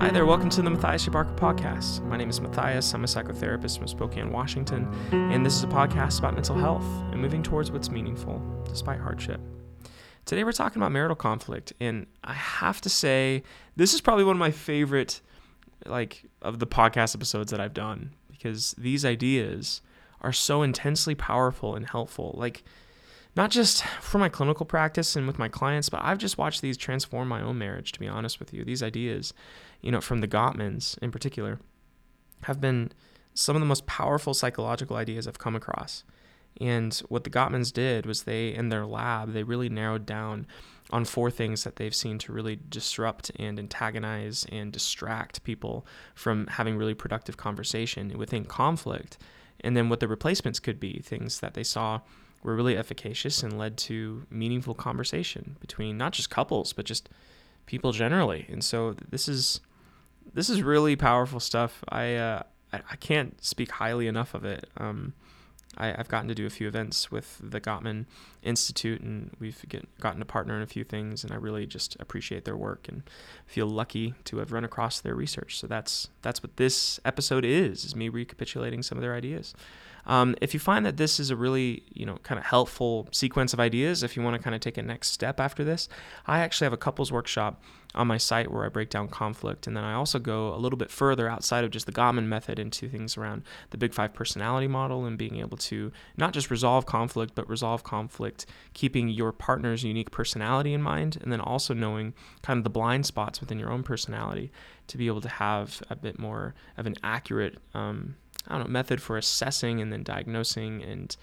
Hi there, welcome to the Matthias. Barker podcast. My name is Matthias. I'm a psychotherapist from Spokane, Washington, and this is a podcast about mental health and moving towards what's meaningful despite hardship. Today we're talking about marital conflict, and I have to say this is probably one of my favorite like of the podcast episodes that I've done because these ideas are so intensely powerful and helpful. Like not just for my clinical practice and with my clients, but I've just watched these transform my own marriage, to be honest with you. These ideas, you know, from the Gottmans in particular, have been some of the most powerful psychological ideas I've come across. And what the Gottmans did was they, in their lab, they really narrowed down on four things that they've seen to really disrupt and antagonize and distract people from having really productive conversation within conflict. And then what the replacements could be, things that they saw were really efficacious and led to meaningful conversation between not just couples but just people generally. And so this is this is really powerful stuff. I uh, I, can't speak highly enough of it. Um, I, have gotten to do a few events with the Gottman Institute, and we've get, gotten to partner in a few things. And I really just appreciate their work and feel lucky to have run across their research. So that's that's what this episode is: is me recapitulating some of their ideas. Um, if you find that this is a really, you know, kind of helpful sequence of ideas, if you want to kind of take a next step after this, I actually have a couples workshop on my site where I break down conflict. And then I also go a little bit further outside of just the Gottman method into things around the Big Five personality model and being able to not just resolve conflict, but resolve conflict, keeping your partner's unique personality in mind, and then also knowing kind of the blind spots within your own personality to be able to have a bit more of an accurate um, I don't know, method for assessing and then diagnosing and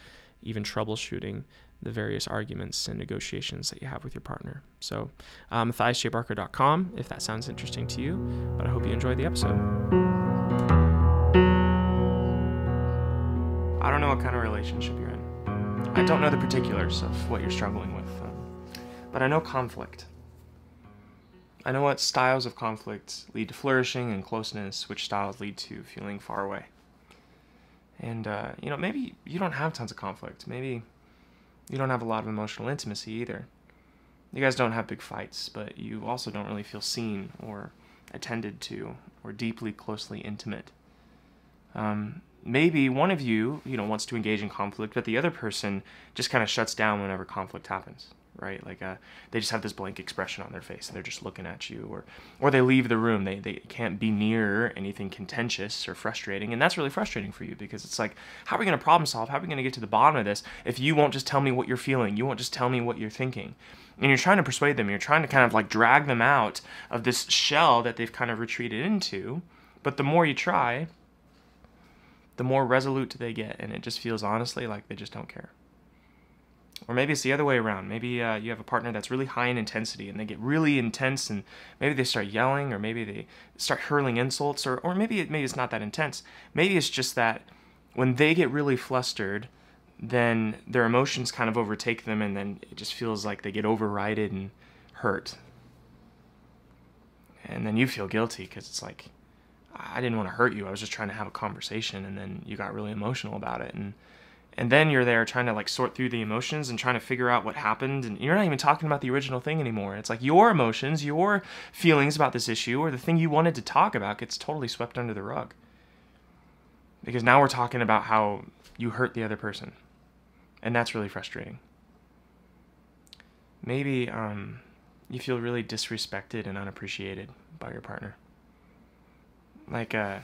even troubleshooting the various arguments and negotiations that you have with your partner. So, um, MatthiasJBarker.com if that sounds interesting to you, but I hope you enjoy the episode. I don't know what kind of relationship you're in. I don't know the particulars of what you're struggling with, um, but I know conflict. I know what styles of conflict lead to flourishing and closeness, which styles lead to feeling far away. And, uh, you know, maybe you don't have tons of conflict. Maybe you don't have a lot of emotional intimacy either. You guys don't have big fights, but you also don't really feel seen or attended to or deeply, closely intimate. Um, maybe one of you, you know, wants to engage in conflict, but the other person just kind of shuts down whenever conflict happens right? Like uh, they just have this blank expression on their face and they're just looking at you, or or they leave the room. They they can't be near anything contentious or frustrating, and that's really frustrating for you because it's like, how are we going to problem solve? How are we going to get to the bottom of this if you won't just tell me what you're feeling? You won't just tell me what you're thinking. And you're trying to persuade them. You're trying to kind of like drag them out of this shell that they've kind of retreated into. But the more you try, the more resolute they get, and it just feels honestly like they just don't care. Or maybe it's the other way around. Maybe uh, you have a partner that's really high in intensity and they get really intense and maybe they start yelling or maybe they start hurling insults or, or maybe, it, maybe it's not that intense. Maybe it's just that when they get really flustered, then their emotions kind of overtake them and then it just feels like they get overrided and hurt. And then you feel guilty because it's like, I didn't want to hurt you. I was just trying to have a conversation and then you got really emotional about it. And and then you're there trying to like sort through the emotions and trying to figure out what happened. And you're not even talking about the original thing anymore. It's like your emotions your feelings about this issue or the thing you wanted to talk about gets totally swept under the rug. Because now we're talking about how you hurt the other person. And that's really frustrating. Maybe um, you feel really disrespected and unappreciated by your partner. Like uh,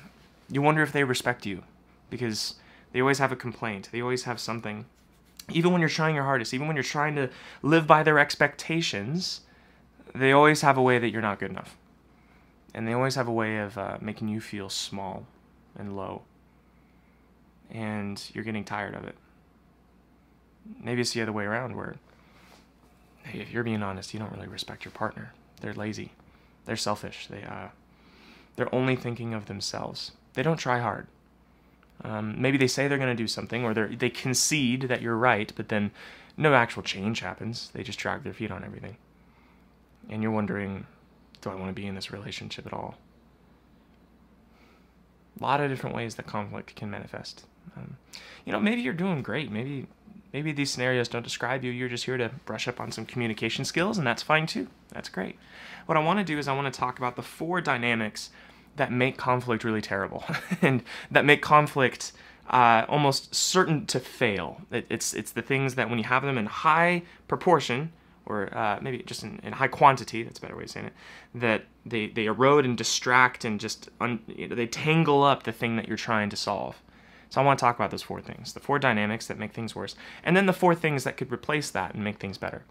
you wonder if they respect you. Because they always have a complaint. They always have something. Even when you're trying your hardest, even when you're trying to live by their expectations, they always have a way that you're not good enough. And they always have a way of uh, making you feel small and low. And you're getting tired of it. Maybe it's the other way around where, hey, if you're being honest, you don't really respect your partner. They're lazy. They're selfish. They, uh, they're only thinking of themselves. They don't try hard. Um, maybe they say they're going to do something, or they concede that you're right, but then no actual change happens. They just drag their feet on everything. And you're wondering, do I want to be in this relationship at all? A lot of different ways that conflict can manifest. Um, you know, maybe you're doing great. Maybe Maybe these scenarios don't describe you. You're just here to brush up on some communication skills, and that's fine too. That's great. What I want to do is I want to talk about the four dynamics that make conflict really terrible and that make conflict uh, almost certain to fail. It, it's, it's the things that when you have them in high proportion, or uh, maybe just in, in, high quantity, that's a better way of saying it, that they, they erode and distract and just un, you know, they tangle up the thing that you're trying to solve. So I want to talk about those four things, the four dynamics that make things worse, and then the four things that could replace that and make things better.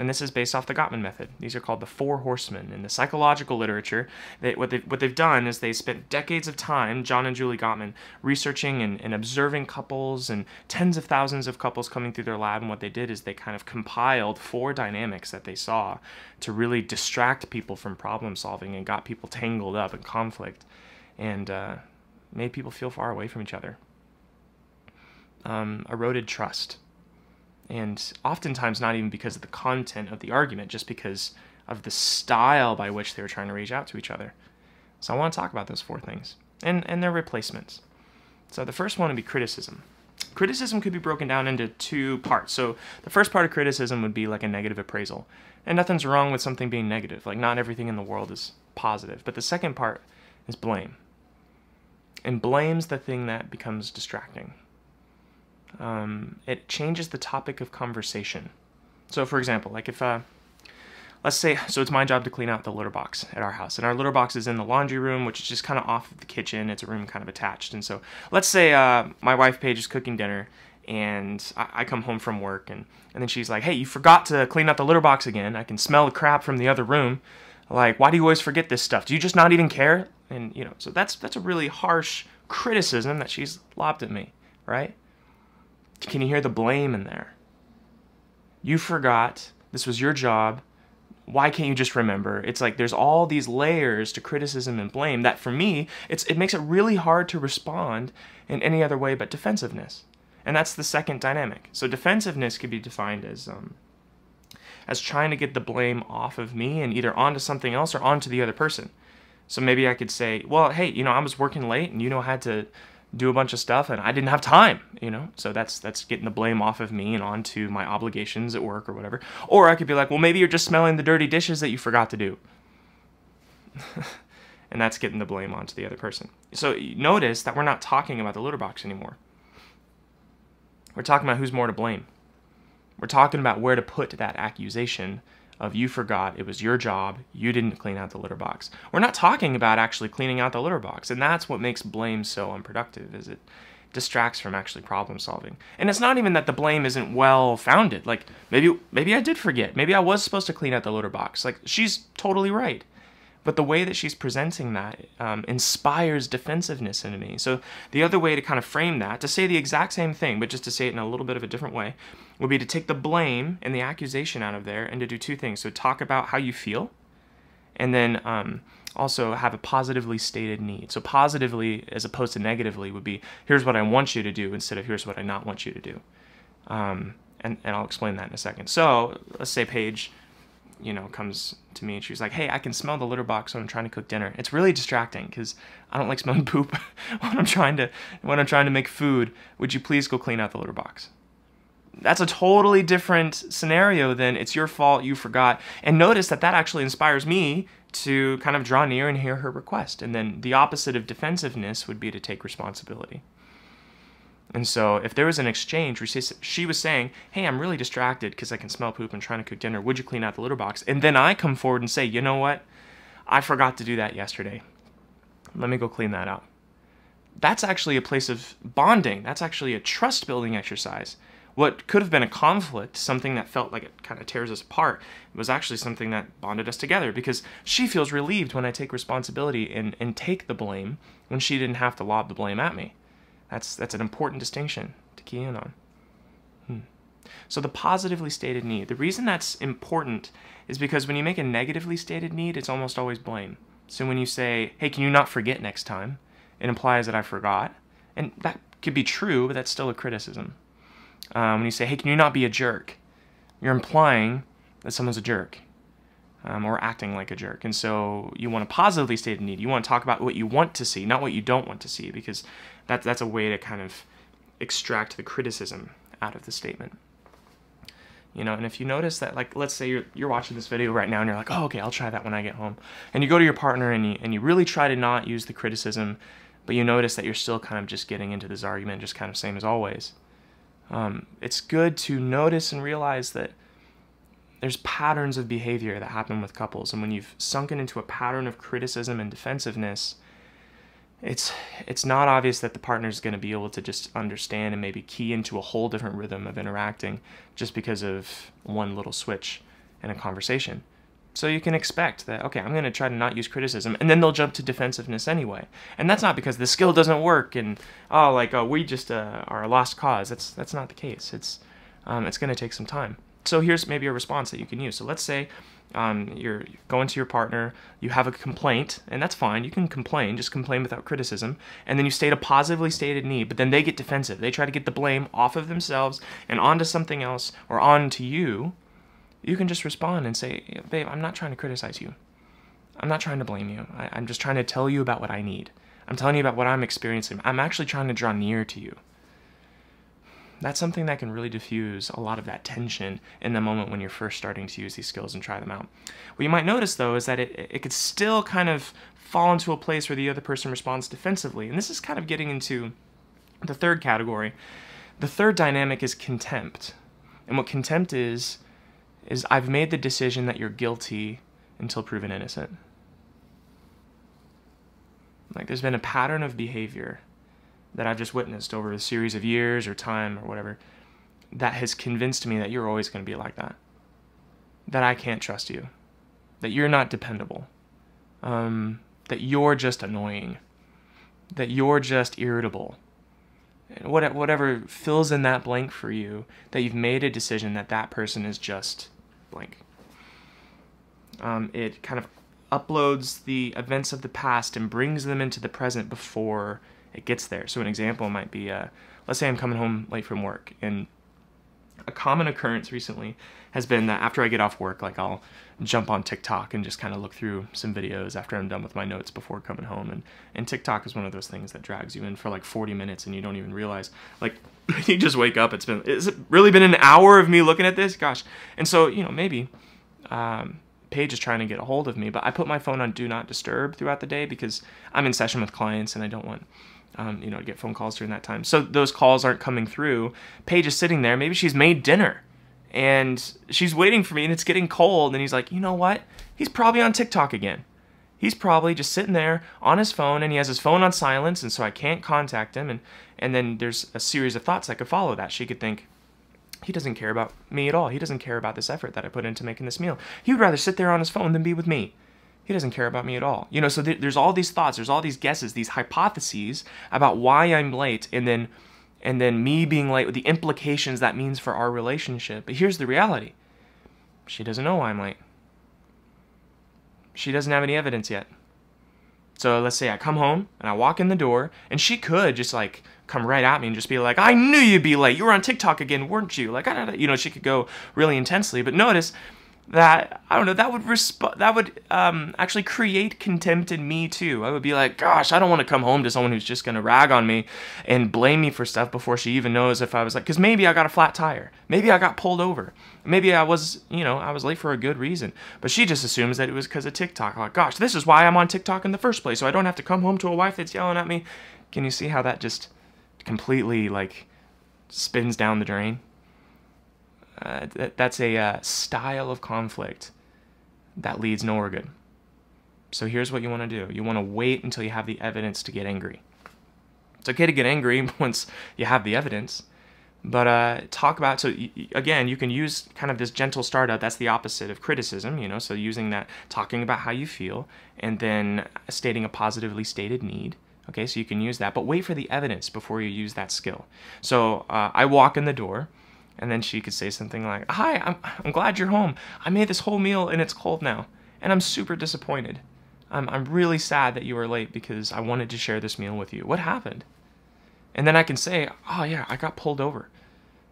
And this is based off the Gottman method. These are called the four horsemen. In the psychological literature, they, what, they've, what they've done is they spent decades of time, John and Julie Gottman, researching and, and observing couples and tens of thousands of couples coming through their lab. And what they did is they kind of compiled four dynamics that they saw to really distract people from problem solving and got people tangled up in conflict and uh, made people feel far away from each other um, eroded trust. And oftentimes, not even because of the content of the argument, just because of the style by which they were trying to reach out to each other. So, I want to talk about those four things and, and their replacements. So, the first one would be criticism. Criticism could be broken down into two parts. So, the first part of criticism would be like a negative appraisal. And nothing's wrong with something being negative. Like, not everything in the world is positive. But the second part is blame. And blame's the thing that becomes distracting um, it changes the topic of conversation. So, for example, like if, uh, let's say, so it's my job to clean out the litter box at our house, and our litter box is in the laundry room, which is just kind of off of the kitchen. It's a room kind of attached. And so, let's say uh, my wife Paige is cooking dinner, and I, come home from work, and, and then she's like, hey, you forgot to clean out the litter box again. I can smell the crap from the other room. Like, why do you always forget this stuff? Do you just not even care? And, you know, so that's, that's a really harsh criticism that she's lobbed at me, right? Can you hear the blame in there? You forgot. This was your job. Why can't you just remember? It's like there's all these layers to criticism and blame that for me, it's, it makes it really hard to respond in any other way but defensiveness. And that's the second dynamic. So defensiveness could be defined as um, as trying to get the blame off of me and either onto something else or onto the other person. So maybe I could say, well, hey, you know, I was working late and you know I had to do a bunch of stuff and I didn't have time, you know? So that's that's getting the blame off of me and onto my obligations at work or whatever. Or I could be like, "Well, maybe you're just smelling the dirty dishes that you forgot to do." and that's getting the blame onto the other person. So notice that we're not talking about the litter box anymore. We're talking about who's more to blame. We're talking about where to put that accusation of you forgot it was your job, you didn't clean out the litter box. We're not talking about actually cleaning out the litter box, and that's what makes blame so unproductive is it distracts from actually problem solving. And it's not even that the blame isn't well founded. Like maybe maybe I did forget. Maybe I was supposed to clean out the litter box. Like she's totally right. But the way that she's presenting that um, inspires defensiveness in me. So the other way to kind of frame that, to say the exact same thing, but just to say it in a little bit of a different way, would be to take the blame and the accusation out of there and to do two things. So talk about how you feel, and then um, also have a positively stated need. So positively, as opposed to negatively, would be here's what I want you to do instead of here's what I not want you to do. Um, and, and I'll explain that in a second. So let's say Paige you know, comes to me and she's like, "Hey, I can smell the litter box when I'm trying to cook dinner. It's really distracting because I don't like smelling poop when I'm trying to when I'm trying to make food. Would you please go clean out the litter box?" That's a totally different scenario than it's your fault, you forgot. And notice that that actually inspires me to kind of draw near and hear her request. And then the opposite of defensiveness would be to take responsibility. And so if there was an exchange where she was saying, Hey, I'm really distracted because I can smell poop and trying to cook dinner. Would you clean out the litter box? And then I come forward and say, You know what? I forgot to do that yesterday. Let me go clean that up. That's actually a place of bonding. That's actually a trust building exercise. What could have been a conflict, something that felt like it kind of tears us apart, was actually something that bonded us together because she feels relieved when I take responsibility and, and take the blame when she didn't have to lob the blame at me. That's, that's an important distinction to key in on. Hmm. So, the positively stated need. The reason that's important is because when you make a negatively stated need, it's almost always blame. So, when you say, hey, can you not forget next time? It implies that I forgot. And that could be true, but that's still a criticism. Um, when you say, hey, can you not be a jerk? You're implying that someone's a jerk um, or acting like a jerk. And so you want to positively state a need. You want to talk about what you want to see, not what you don't want to see, because that, that's a way to kind of extract the criticism out of the statement. You know, and if you notice that, like, let's say you're, you're watching this video right now and you're like, oh, okay, I'll try that when I get home. And you go to your partner and you, and you really try to not use the criticism, but you notice that you're still kind of just getting into this argument, just kind of same as always. Um, it's good to notice and realize that there's patterns of behavior that happen with couples. And when you've sunken into a pattern of criticism and defensiveness, it's it's not obvious that the partner is going to be able to just understand and maybe key into a whole different rhythm of interacting just because of one little switch in a conversation. So you can expect that okay, I'm going to try to not use criticism, and then they'll jump to defensiveness anyway. And that's not because the skill doesn't work and oh, like oh, we just uh, are a lost cause. That's that's not the case. It's um, it's going to take some time. So here's maybe a response that you can use. So let's say um, you're going to your partner, you have a complaint, and that's fine. You can complain, just complain without criticism, and then you state a positively stated need, but then they get defensive. They try to get the blame off of themselves and onto something else or onto you. You can just respond and say, Babe, I'm not trying to criticize you. I'm not trying to blame you. I, I'm just trying to tell you about what I need. I'm telling you about what I'm experiencing. I'm actually trying to draw near to you that's something that can really diffuse a lot of that tension in the moment when you're first starting to use these skills and try them out. What you might notice though is that it, it could still kind of fall into a place where the other person responds defensively. And this is kind of getting into the third category. The third dynamic is contempt. And what contempt is, is I've made the decision that you're guilty until proven innocent. Like there's been a pattern of behavior that I've just witnessed over a series of years or time or whatever that has convinced me that you're always going to be like that. That I can't trust you. That you're not dependable. Um, that you're just annoying. That you're just irritable. whatever fills in that blank for you, that you've made a decision that that person is just blank. Um, it kind of uploads the events of the past and brings them into the present before it gets there. So an example might be, uh, let's say I'm coming home late from work, and a common occurrence recently has been that after I get off work, like I'll jump on TikTok and just kind of look through some videos after I'm done with my notes before coming home. And, and TikTok is one of those things that drags you in for like 40 minutes and you don't even realize. Like, you just wake up, it's been, has it really been an hour of me looking at this? Gosh. And so, you know, maybe um, Paige is trying to get a hold of me, but I put my phone on do not disturb throughout the day because I'm in session with clients and I don't want um, you know, get phone calls during that time. So those calls aren't coming through. Paige is sitting there. Maybe she's made dinner and she's waiting for me and it's getting cold. And he's like, you know what? He's probably on TikTok again. He's probably just sitting there on his phone and he has his phone on silence. And so I can't contact him. And, and then there's a series of thoughts that could follow that. She could think, he doesn't care about me at all. He doesn't care about this effort that I put into making this meal. He would rather sit there on his phone than be with me he doesn't care about me at all. You know, so th- there's all these thoughts, there's all these guesses, these hypotheses about why I'm late, and then and then me being late with the implications that means for our relationship. But here's the reality. She doesn't know why I'm late. She doesn't have any evidence yet. So let's say I come home and I walk in the door, and she could just like come right at me and just be like, "I knew you'd be late. You were on TikTok again, weren't you?" Like, I don't you know, she could go really intensely. But notice that I don't know that would resp- that would um, actually create contempt in me too. I would be like, gosh, I don't want to come home to someone who's just gonna rag on me and blame me for stuff before she even knows if I was like, because maybe I got a flat tire, maybe I got pulled over, maybe I was, you know, I was late for a good reason, but she just assumes that it was because of TikTok. Like, gosh, this is why I'm on TikTok in the first place, so I don't have to come home to a wife that's yelling at me. Can you see how that just completely like spins down the drain? Uh, that's a uh, style of conflict that leads nowhere good. So here's what you want to do you want to wait until you have the evidence to get angry. It's okay to get angry once you have the evidence, but uh, talk about so again you can use kind of this gentle startup. That's the opposite of criticism, you know. So using that, talking about how you feel, and then stating a positively stated need. Okay, so you can use that, but wait for the evidence before you use that skill. So uh, I walk in the door and then she could say something like, Hi, I'm, I'm glad you're home. I made this whole meal and it's cold now. And I'm super disappointed. I'm, I'm really sad that you were late because I wanted to share this meal with you. What happened? And then I can say, Oh, yeah, I got pulled over.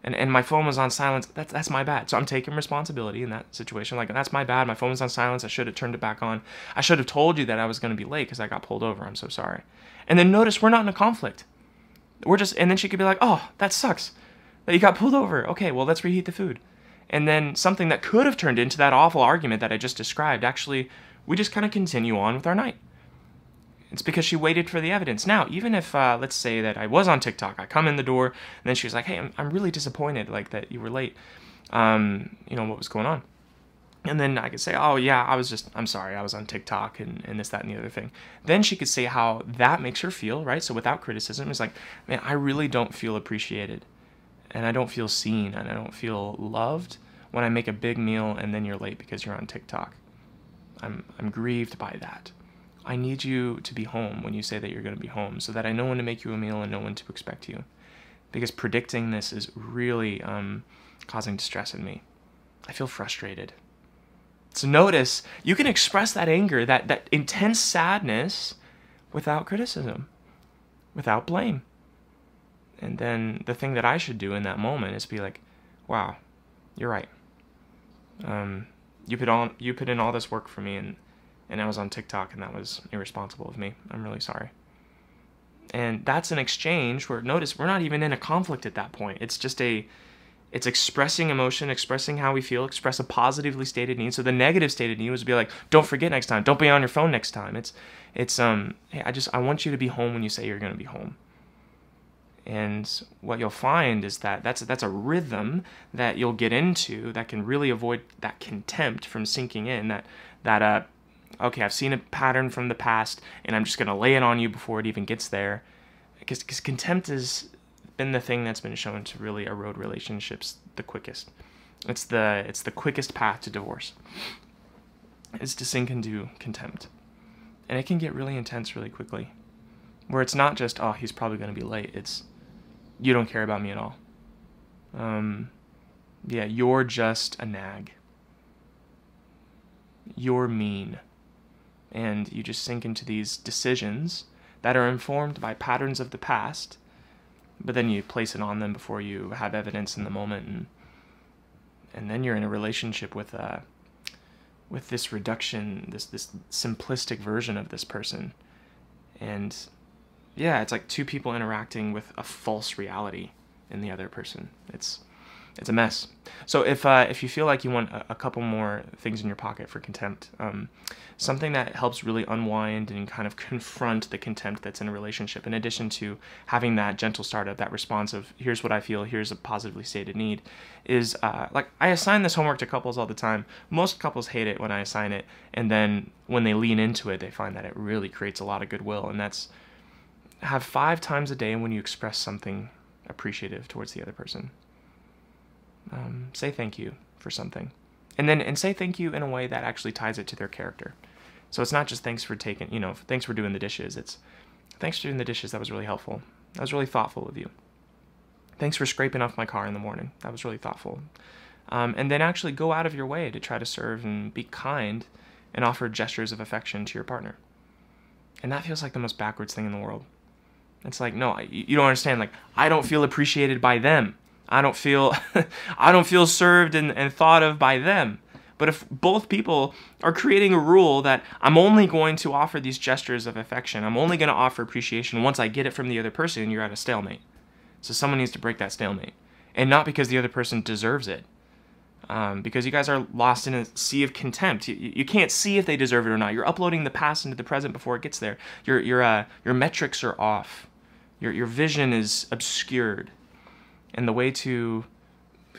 And, and my phone was on silence. That's, that's my bad. So I'm taking responsibility in that situation. Like, that's my bad. My phone was on silence. I should have turned it back on. I should have told you that I was going to be late because I got pulled over. I'm so sorry. And then notice we're not in a conflict. We're just, and then she could be like, Oh, that sucks that you got pulled over. Okay, well, let's reheat the food. And then something that could have turned into that awful argument that I just described, actually, we just kind of continue on with our night. It's because she waited for the evidence. Now, even if, uh, let's say that I was on TikTok, I come in the door, and then she was like, hey, I'm, I'm really disappointed, like, that you were late. Um, you know, what was going on? And then I could say, oh, yeah, I was just, I'm sorry, I was on TikTok and, and this, that, and the other thing. Then she could say how that makes her feel, right? So without criticism, it's like, man, I really don't feel appreciated. And I don't feel seen and I don't feel loved when I make a big meal and then you're late because you're on TikTok. I'm, I'm grieved by that. I need you to be home when you say that you're going to be home so that I know when to make you a meal and know when to expect you. Because predicting this is really um, causing distress in me. I feel frustrated. So notice you can express that anger, that, that intense sadness without criticism, without blame. And then the thing that I should do in that moment is be like, wow, you're right. Um, you put on you put in all this work for me and and I was on TikTok and that was irresponsible of me. I'm really sorry. And that's an exchange where notice we're not even in a conflict at that point. It's just a it's expressing emotion, expressing how we feel, express a positively stated need. So the negative stated need was be like, don't forget next time, don't be on your phone next time. It's it's um hey, I just I want you to be home when you say you're gonna be home. And what you'll find is that that's that's a rhythm that you'll get into that can really avoid that contempt from sinking in. That that uh, okay, I've seen a pattern from the past, and I'm just gonna lay it on you before it even gets there. Because contempt has been the thing that's been shown to really erode relationships the quickest. It's the it's the quickest path to divorce. Is to sink into contempt, and it can get really intense really quickly. Where it's not just oh he's probably gonna be late. It's you don't care about me at all. Um, yeah, you're just a nag. You're mean. And you just sink into these decisions that are informed by patterns of the past, but then you place it on them before you have evidence in the moment, and and then you're in a relationship with uh, with this reduction, this this simplistic version of this person, and yeah, it's like two people interacting with a false reality in the other person. It's it's a mess. So if uh, if you feel like you want a, a, couple more things in your pocket for contempt, um, something that helps really unwind and kind of confront the contempt that's in a relationship, in addition to having that gentle startup, that response of here's what I feel, here's a positively stated need, is uh, like I assign this homework to couples all the time. Most couples hate it when I assign it, and then when they lean into it, they find that it really creates a lot of goodwill, and that's have five times a day when you express something appreciative towards the other person. Um, say thank you for something. And then and say thank you in a way that actually ties it to their character. So it's not just thanks for taking, you know, thanks for doing the dishes. It's thanks for doing the dishes. That was really helpful. That was really thoughtful of you. Thanks for scraping off my car in the morning. That was really thoughtful. Um, and then actually go out of your way to try to serve and be kind and offer gestures of affection to your partner. And that feels like the most backwards thing in the world. It's like, no, you don't understand. Like, I don't feel appreciated by them. I don't feel, I don't feel served and, and thought of by them. But if both people are creating a rule that I'm only going to offer these gestures of affection, I'm only going to offer appreciation once I get it from the other person, you're at a stalemate. So someone needs to break that stalemate. And not because the other person deserves it. Um, because you guys are lost in a sea of contempt. You, you can't see if they deserve it or not. You're uploading the past into the present before it gets there. Your, your, uh, your metrics are off your, your vision is obscured. And the way to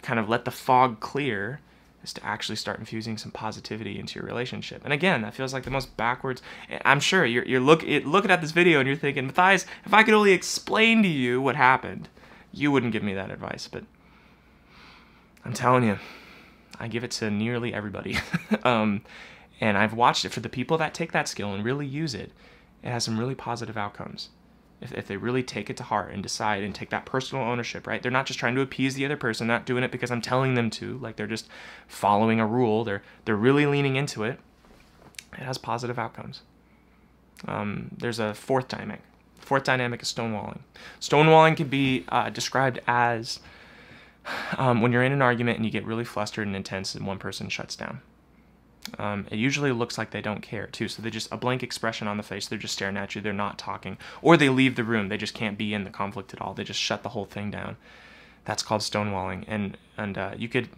kind of let the fog clear is to actually start infusing some positivity into your relationship. And again, that feels like the most backwards. I'm sure you're, you're look, looking at this video and you're thinking, Matthias, if I could only explain to you what happened, you wouldn't give me that advice. But I'm telling you, I give it to nearly everybody. um, and I've watched it for the people that take that skill and really use it. It has some really positive outcomes if, if they really take it to heart and decide and take that personal ownership, right? They're not just trying to appease the other person, not doing it because I'm telling them to, like they're just following a rule. They're they're really leaning into it. It has positive outcomes. Um, there's a fourth dynamic. Fourth dynamic is stonewalling. Stonewalling can be uh, described as um, when you're in an argument and you get really flustered and intense and one person shuts down. Um, it usually looks like they don't care too. So they just a blank expression on the face. They're just staring at you. They're not talking, or they leave the room. They just can't be in the conflict at all. They just shut the whole thing down. That's called stonewalling. And and uh, you could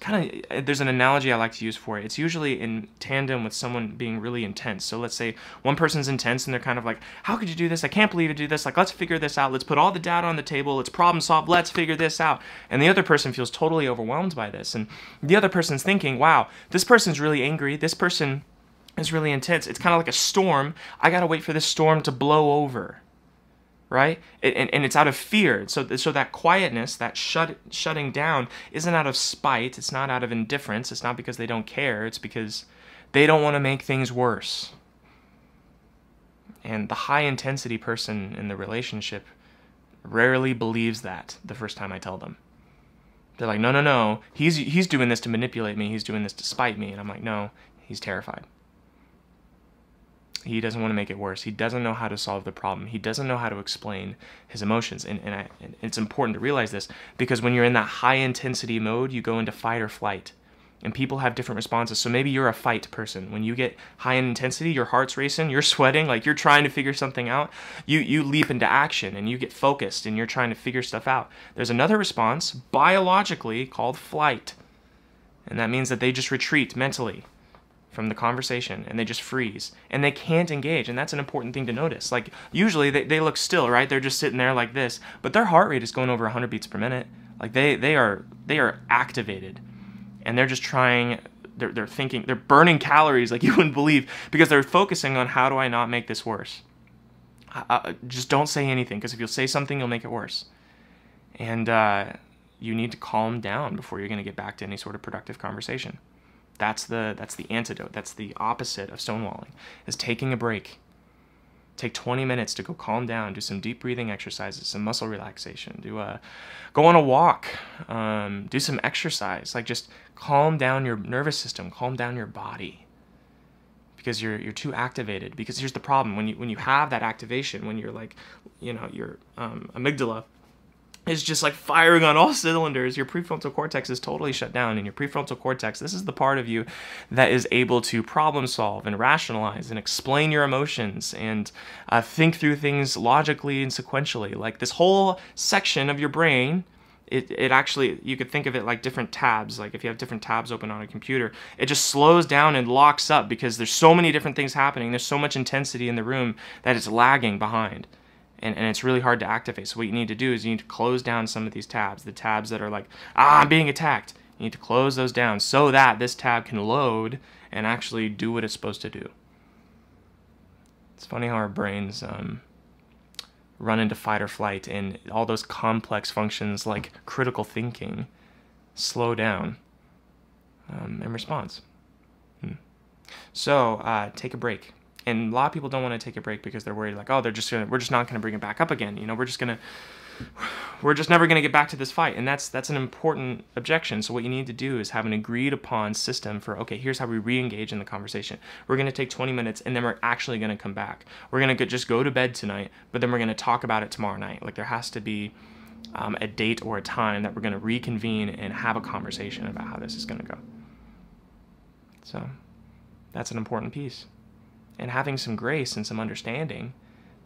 kind of uh, there's an analogy I like to use for it. It's usually in tandem with someone being really intense. So let's say one person's intense and they're kind of like, "How could you do this? I can't believe you do this. Like, let's figure this out. Let's put all the data on the table. Let's problem solve. Let's figure this out." And the other person feels totally overwhelmed by this, and the other person's thinking, "Wow, this person's really angry. This person is really intense. It's kind of like a storm. I gotta wait for this storm to blow over." Right? And, and it's out of fear. So, so that quietness, that shut, shutting down, isn't out of spite. It's not out of indifference. It's not because they don't care. It's because they don't want to make things worse. And the high intensity person in the relationship rarely believes that the first time I tell them. They're like, no, no, no. He's he's doing this to manipulate me. He's doing this to spite me. And I'm like, no, he's terrified. He doesn't want to make it worse. He doesn't know how to solve the problem. He doesn't know how to explain his emotions. And, and, I, and it's important to realize this because when you're in that high intensity mode, you go into fight or flight. And people have different responses. So maybe you're a fight person. When you get high in intensity, your heart's racing, you're sweating, like you're trying to figure something out. You you leap into action and you get focused and you're trying to figure stuff out. There's another response, biologically called flight. And that means that they just retreat mentally from the conversation and they just freeze and they can't engage and that's an important thing to notice. Like usually they, they look still right? They're just sitting there like this but their heart rate is going over 100 beats per minute. Like they they are they are activated and they're just trying they're, they're thinking they're burning calories like you wouldn't believe because they're focusing on how do i not make this worse? Uh, just don't say anything because if you'll say something you'll make it worse. And uh, you need to calm down before you're going to get back to any sort of productive conversation that's the that's the antidote. That's the opposite of stonewalling. Is taking a break. Take 20 minutes to go calm down, do some deep breathing exercises, some muscle relaxation, do a go on a walk, um, do some exercise. Like just calm down your nervous system, calm down your body. Because you're you're too activated. Because here's the problem: when you when you have that activation, when you're like, you know, your um, amygdala is just like firing on all cylinders. Your prefrontal cortex is totally shut down. And your prefrontal cortex, this is the part of you that is able to problem solve and rationalize and explain your emotions and uh, think through things logically and sequentially. Like this whole section of your brain. It, it actually you could think of it like different tabs like if you have different tabs open on a computer it just slows down and locks up because there's so many different things happening there's so much intensity in the room that it's lagging behind and, and it's really hard to activate. So what you need to do is you need to close down some of these tabs, the tabs that are like, ah, I'm being attacked. You need to close those down so that this tab can load and actually do what it's supposed to do. It's funny how our brains um, run into fight or flight, and all those complex functions like critical thinking slow down um, in response. Hmm. So uh, take a break and a lot of people don't want to take a break because they're worried like oh they're just gonna we're just not gonna bring it back up again you know we're just gonna we're just never going to get back to this fight and that's that's an important objection. So what you need to do is have an agreed upon system for okay here's how we re-engage in the conversation. We're going to take 20 minutes and then we're actually going to come back. We're going to just go to bed tonight but then we're going to talk about it tomorrow night. Like there has to be um, a date or a time that we're going to reconvene and have a conversation about how this is going to go. So that's an important piece and having some grace and some understanding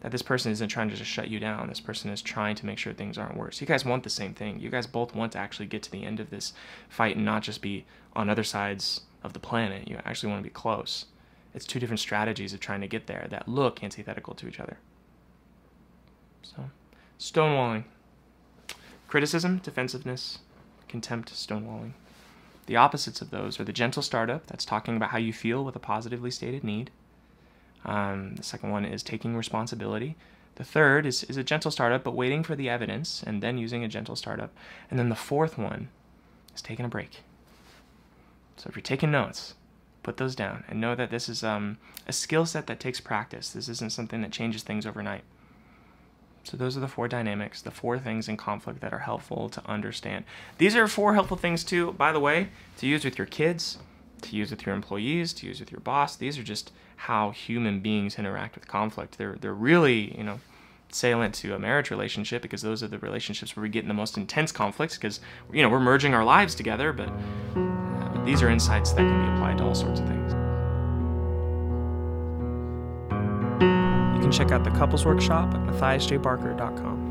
that this person isn't trying to just shut you down. This person is trying to make sure things aren't worse. You guys want the same thing. You guys both want to actually get to the end of this fight and not just be on other sides of the planet. You actually want to be close. It's two different strategies of trying to get there that look antithetical to each other. So, stonewalling. Criticism, defensiveness, contempt, stonewalling. The opposites of those are the gentle startup, that's talking about how you feel with a positively stated need um, the second one is taking responsibility. The third is, is a gentle startup, but waiting for the evidence and then using a gentle startup. And then the fourth one is taking a break. So if you're taking notes, put those down and know that this is um, a skill set that takes practice. This isn't something that changes things overnight. So those are the four dynamics, the four things in conflict that are helpful to understand. These are four helpful things too, by the way, to use with your kids, to use with your employees, to use with your boss. These are just how human beings interact with conflict. They're they're really you know salient to a marriage relationship because those are the relationships where we get in the most intense conflicts because you know we're merging our lives together. But uh, these are insights that can be applied to all sorts of things. You can check out the couples workshop at matthiasjbarker.com.